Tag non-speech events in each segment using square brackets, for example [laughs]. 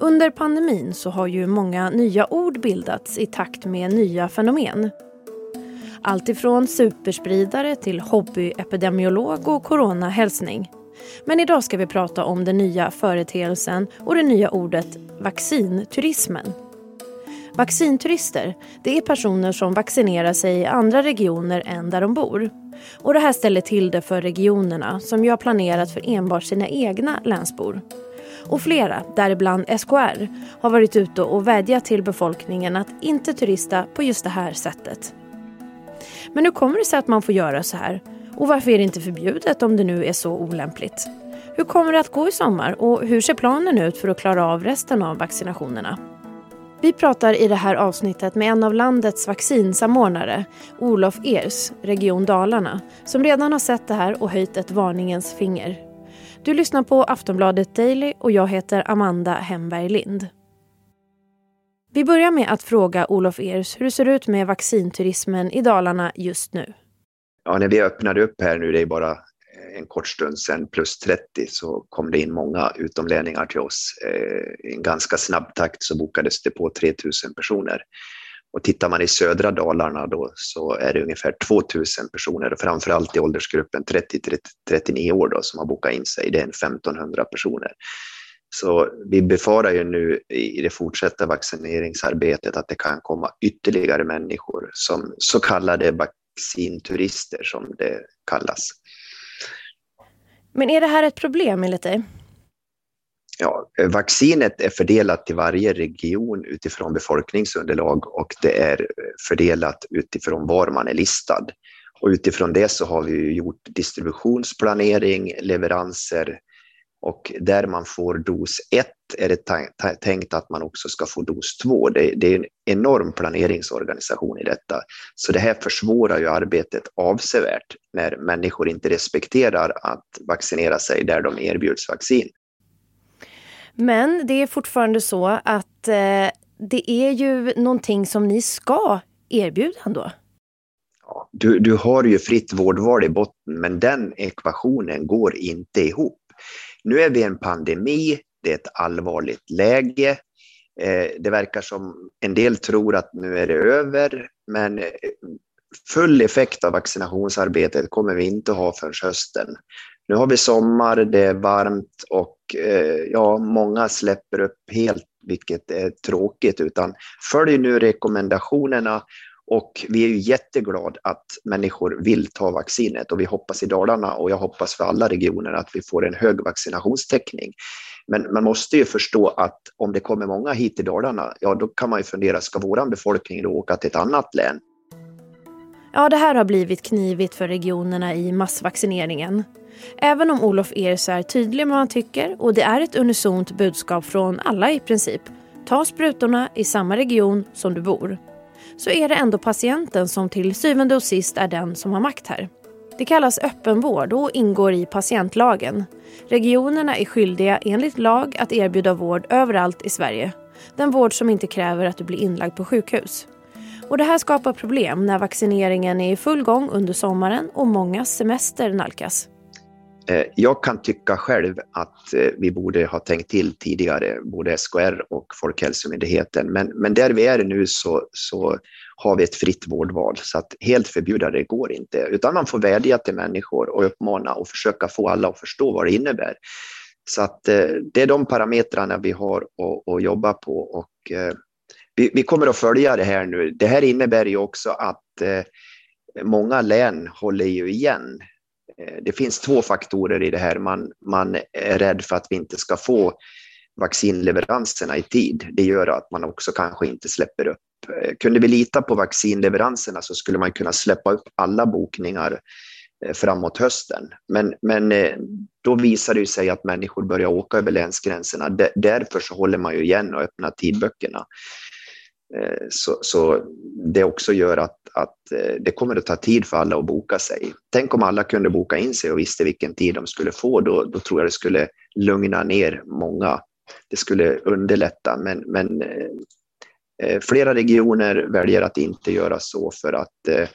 Under pandemin så har ju många nya ord bildats i takt med nya fenomen. Allt ifrån superspridare till hobbyepidemiolog och coronahälsning. Men idag ska vi prata om den nya företeelsen och det nya ordet vaccinturismen. Vaccinturister det är personer som vaccinerar sig i andra regioner än där de bor. Och det här ställer till det för regionerna som ju har planerat för enbart sina egna länsbor. Och flera, däribland SKR, har varit ute och vädjat till befolkningen att inte turista på just det här sättet. Men hur kommer det sig att man får göra så här? Och varför är det inte förbjudet om det nu är så olämpligt? Hur kommer det att gå i sommar och hur ser planen ut för att klara av resten av vaccinationerna? Vi pratar i det här avsnittet med en av landets vaccinsamordnare, Olof Ers, Region Dalarna, som redan har sett det här och höjt ett varningens finger. Du lyssnar på Aftonbladet Daily och jag heter Amanda Hemberg Lind. Vi börjar med att fråga Olof Ers hur det ser ut med vaccinturismen i Dalarna just nu. Ja, när vi öppnade upp här nu, det är bara eh, en kort stund sedan, plus 30, så kom det in många utomlänningar till oss. Eh, I en ganska snabb takt så bokades det på 3000 personer. Och tittar man i södra Dalarna då så är det ungefär 2000 personer, framförallt i åldersgruppen 30-39 år då, som har bokat in sig. Det är 1500 personer. Så vi befarar ju nu i det fortsatta vaccineringsarbetet att det kan komma ytterligare människor som så kallade vaccinturister som det kallas. Men är det här ett problem enligt dig? Ja, vaccinet är fördelat till varje region utifrån befolkningsunderlag och det är eh, fördelat utifrån var man är listad. Och utifrån det så har vi gjort distributionsplanering, leveranser och där man får dos 1 är det tänkt att man också ska få dos 2. Det, det, är en enorm planeringsorganisation i detta. Så det här försvårar ju arbetet avsevärt när människor inte respekterar att vaccinera sig där de erbjuds vaccin. Men det är fortfarande så att eh, det är ju någonting som ni ska erbjuda ändå. Du, du har ju fritt vårdval i botten, men den ekvationen går inte ihop. Nu är vi i en pandemi, det är ett allvarligt läge. Eh, det verkar som en del tror att nu är det över, men eh, full effekt av vaccinationsarbetet kommer vi inte ha förrän hösten. Nu har vi sommar, det är varmt och eh, ja, många släpper upp helt, vilket är tråkigt, utan följ nu rekommendationerna och vi är ju jätteglada att människor vill ta vaccinet och vi hoppas i Dalarna och jag hoppas för alla regioner att vi får en hög vaccinationstäckning. Men man måste ju förstå att om det kommer många hit till Dalarna, ja då kan man ju fundera, ska våran befolkning då åka till ett annat län? Ja, det här har blivit knivigt för regionerna i massvaccineringen. Även om Olof Ers är tydlig med vad han tycker och det är ett unisont budskap från alla i princip. Ta sprutorna i samma region som du bor så är det ändå patienten som till syvende och sist är den som har makt här. Det kallas öppenvård och ingår i patientlagen. Regionerna är skyldiga enligt lag att erbjuda vård överallt i Sverige. Den vård som inte kräver att du blir inlagd på sjukhus. Och det här skapar problem när vaccineringen är i full gång under sommaren och många semester nalkas. Eh, jag kan tycka själv att eh, vi borde ha tänkt till tidigare, både SKR och Folkhälsomyndigheten. Men, men där vi är nu så, så har vi ett fritt vårdval, så att helt förbjuda det går inte. Utan man får vädja till människor och uppmana och försöka få alla att förstå vad det innebär. Så att eh, det är de parametrarna vi har att, att jobba på och vi, vi, kommer att följa det här nu. Det här innebär ju också att många län håller ju igen Eh, det finns två faktorer i det här. Man, man är rädd för att vi inte ska få vaccinleveranserna i tid. Det gör att man också kanske inte släpper upp. Eh, kunde vi lita på vaccinleveranserna så skulle man kunna släppa upp alla bokningar eh, framåt hösten. Men, men då visar det sig att människor börjar åka över länsgränserna. Därför så håller man ju igen och öppnar tidböckerna. Eh, så, så, det också gör att, att eh, det kommer att ta tid för alla att boka sig. Tänk om alla kunde boka in sig och visste vilken tid de skulle få, då, då tror jag det skulle lugna ner många. Det skulle underlätta, men, men eh, eh flera regioner väljer att inte göra så för att eh,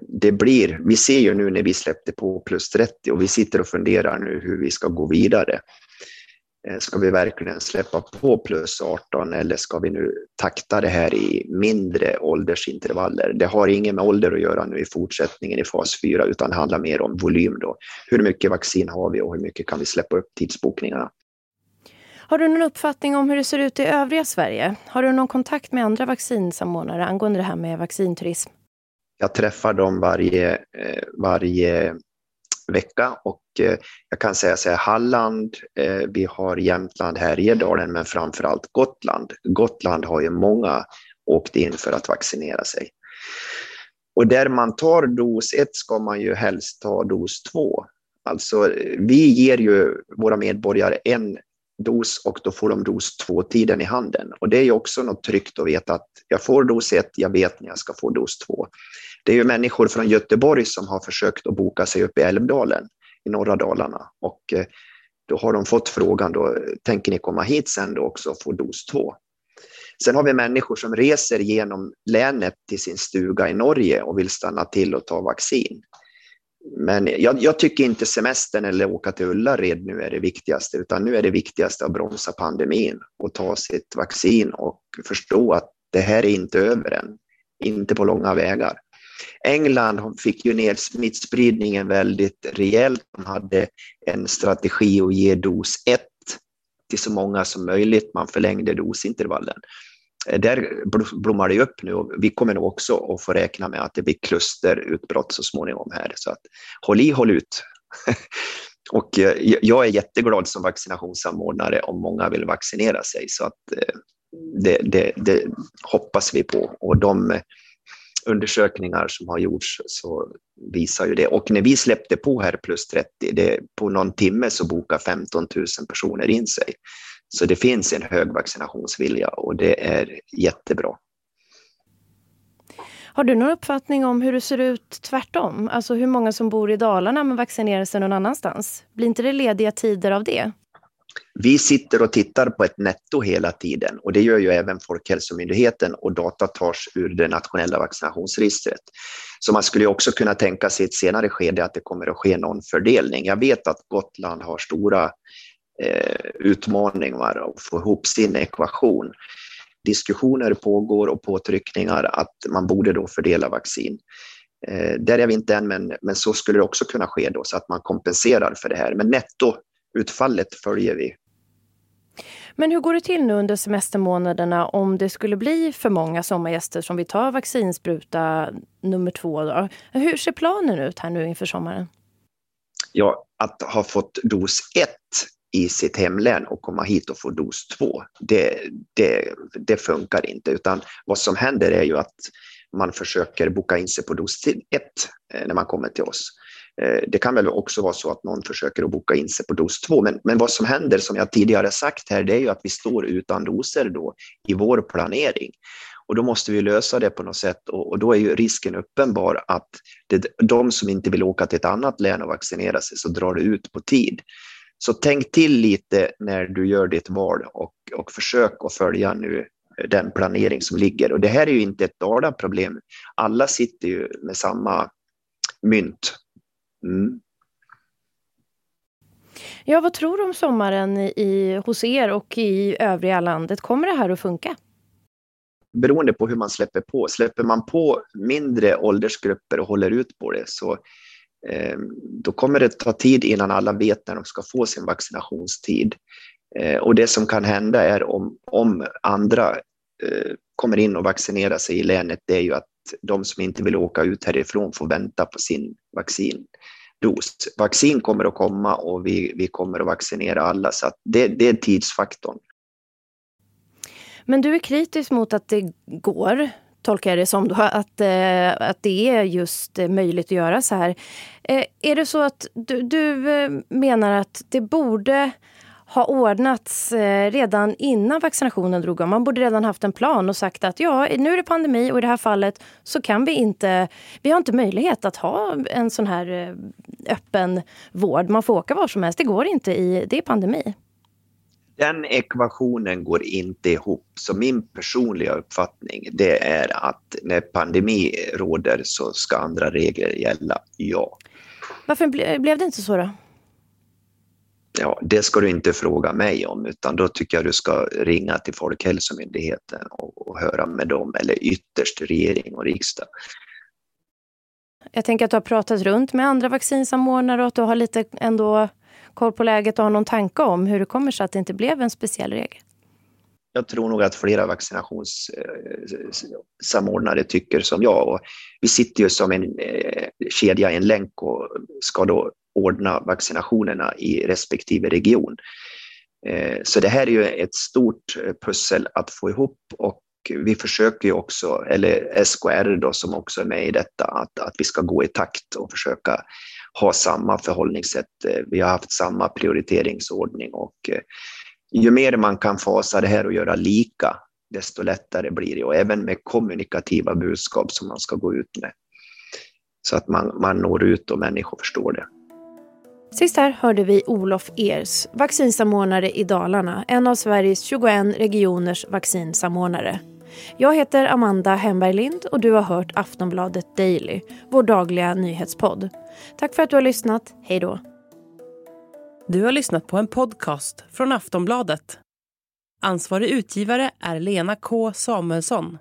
det blir, vi ser ju nu när vi släppte på plus 30 och vi sitter och funderar nu hur vi ska gå vidare. Eh, ska vi verkligen släppa på plus 18 eller ska vi nu takta det här i mindre åldersintervaller? Det har inget med ålder att göra nu i fortsättningen i fas 4 utan handlar mer om volym. Då. Hur mycket vaccin har vi och hur mycket kan vi släppa upp tidsbokningarna? Har du någon uppfattning om hur det ser ut i övriga Sverige? Har du någon kontakt med andra vaccinsamordnare angående det här med vaccinturism? Jag träffar dem varje, eh, varje vecka och eh, jag kan säga så här, Halland, eh, vi har Jämtland, Härjedalen men framförallt Gotland. Gotland har ju många åkt in för att vaccinera sig. Och där man tar dos ett ska man ju helst ta dos två. Alltså eh, vi ger ju våra medborgare en dos och då får de dos två-tiden i handen. Och det är ju också något tryggt att veta att jag får dos ett, jag vet när jag ska få dos två. Det är ju människor från Göteborg som har försökt att boka sig upp i Älvdalen i norra Dalarna och eh, då har de fått frågan då, tänker ni komma hit sen då också och få dos två? Sen har vi människor som reser genom länet till sin stuga i Norge och vill stanna till och ta vaccin. Men jag, jag, tycker inte semestern eller åka till Ullared nu är det viktigaste, utan nu är det viktigaste att bromsa pandemin och ta sitt vaccin och förstå att det här är inte över än, inte på långa vägar. England fick ju ner smittspridningen väldigt rejält. De hade en strategi att ge dos 1 till så många som möjligt. Man förlängde dosintervallen. Eh, där blommar det upp nu och vi kommer nog också att få räkna med att det blir klusterutbrott så småningom här. Så att håll i, håll ut. [laughs] och eh, jag är jätteglad som vaccinationssamordnare om många vill vaccinera sig så att eh, det, det, det hoppas vi på och de undersökningar som har gjorts så visar ju det. Och när vi släppte på här plus 30, det, på någon timme så bokar 15 000 personer in sig. Så det finns en hög vaccinationsvilja och det är jättebra. Har du någon uppfattning om hur det ser ut tvärtom? Alltså hur många som bor i Dalarna men vaccinerar sig någon annanstans? Blir inte det lediga tider av det? Vi sitter och tittar på ett netto hela tiden och det gör ju även Folkhälsomyndigheten och data tas ur det nationella vaccinationsregistret. Så man skulle också kunna tänka sig i ett senare skede att det kommer att ske någon fördelning. Jag vet att Gotland har stora eh, utmaningar att få ihop sin ekvation. Diskussioner pågår och påtryckningar att man borde då fördela vaccin. Eh, där är vi inte än, men, men så skulle det också kunna ske då så att man kompenserar för det här. Men nettoutfallet följer vi. Men hur går det till nu under semestermånaderna om det skulle bli för många sommargäster som vill ta vaccinspruta nummer två? Då? Hur ser planen ut här nu inför sommaren? Ja, att ha fått dos ett i sitt hemlän och komma hit och få dos två, det, det, det funkar inte. Utan vad som händer är ju att man försöker boka in sig på dos ett eh, när man kommer till oss. Eh, det kan väl också vara så att någon försöker att boka in sig på dos 2, men, men vad som händer, som jag tidigare sagt här, det är ju att vi står utan doser då i vår planering. Och då måste vi lösa det på något sätt och, och då är ju risken uppenbar att det, de som inte vill åka till ett annat län och vaccinera sig så drar det ut på tid. Så tänk till lite när du gör ditt val och, och försök att följa nu den planering som ligger. Och det här är ju inte ett Dala-problem. Alla sitter ju med samma mynt Mm. Ja, vad tror du om sommaren i, hos er och i övriga landet? Kommer det här att funka? Beroende på hur man släpper på. Släpper man på mindre åldersgrupper och håller ut på det så eh, Eh, då kommer det ta tid innan alla vet när de ska få sin vaccinationstid. Eh, och det som kan hända är om, om andra eh, kommer in och vaccinerar sig i länet, det är ju att de som inte vill åka ut härifrån får vänta på sin vaccindos. Vaccin kommer att komma och vi, vi kommer att vaccinera alla, så det, det är tidsfaktorn. Men du är kritisk mot att det går, tolkar jag det som, då, att, eh, att det är just eh, möjligt att göra så här. Eh, är det så att du, du eh, menar att det borde ha ordnats eh, redan innan vaccinationen drog igång. Man borde redan haft en plan och sagt att ja, nu är det pandemi och i det här fallet så kan vi inte, vi har inte möjlighet att ha en sån här öppen vård. Man får åka var som helst, det går inte i, det är pandemi. Den ekvationen går inte ihop. Så min personliga uppfattning det är att när pandemi råder så ska andra regler gälla, ja. Varför ble, blev det inte så då? Ja, det ska du inte fråga mig om, utan då tycker jag du ska ringa till Folkhälsomyndigheten och, och höra med dem, eller ytterst regering och riksdag. Jag tänker att du har pratat runt med andra vaccinsamordnare och att du har lite ändå koll på läget och har någon tanke om hur det kommer sig att det inte blev en speciell regel. Jag tror nog att flera vaccinationssamordnare eh, tycker som jag. Och vi sitter ju som en eh, kedja, en länk och ska då ordna vaccinationerna i respektive region. Eh, så det här är ju ett stort pussel att få ihop och vi försöker ju också, eller SKR då som också är med i detta, att, att vi ska gå i takt och försöka ha samma förhållningssätt. Eh, vi har haft samma prioriteringsordning och eh, ju mer man kan fasa det här och göra lika, desto lättare blir det. Och även med kommunikativa budskap som man ska gå ut med. Så att man, man når ut och människor förstår det. Sist här hörde vi Olof Ers, vaccinsamordnare i Dalarna, en av Sveriges 21 regioners vaccinsamordnare. Jag heter Amanda Hemberg Lind och du har hört Aftonbladet Daily, vår dagliga nyhetspodd. Tack för att du har lyssnat. Hej då. Du har lyssnat på en podcast från Aftonbladet. Ansvarig utgivare är Lena K Samuelsson.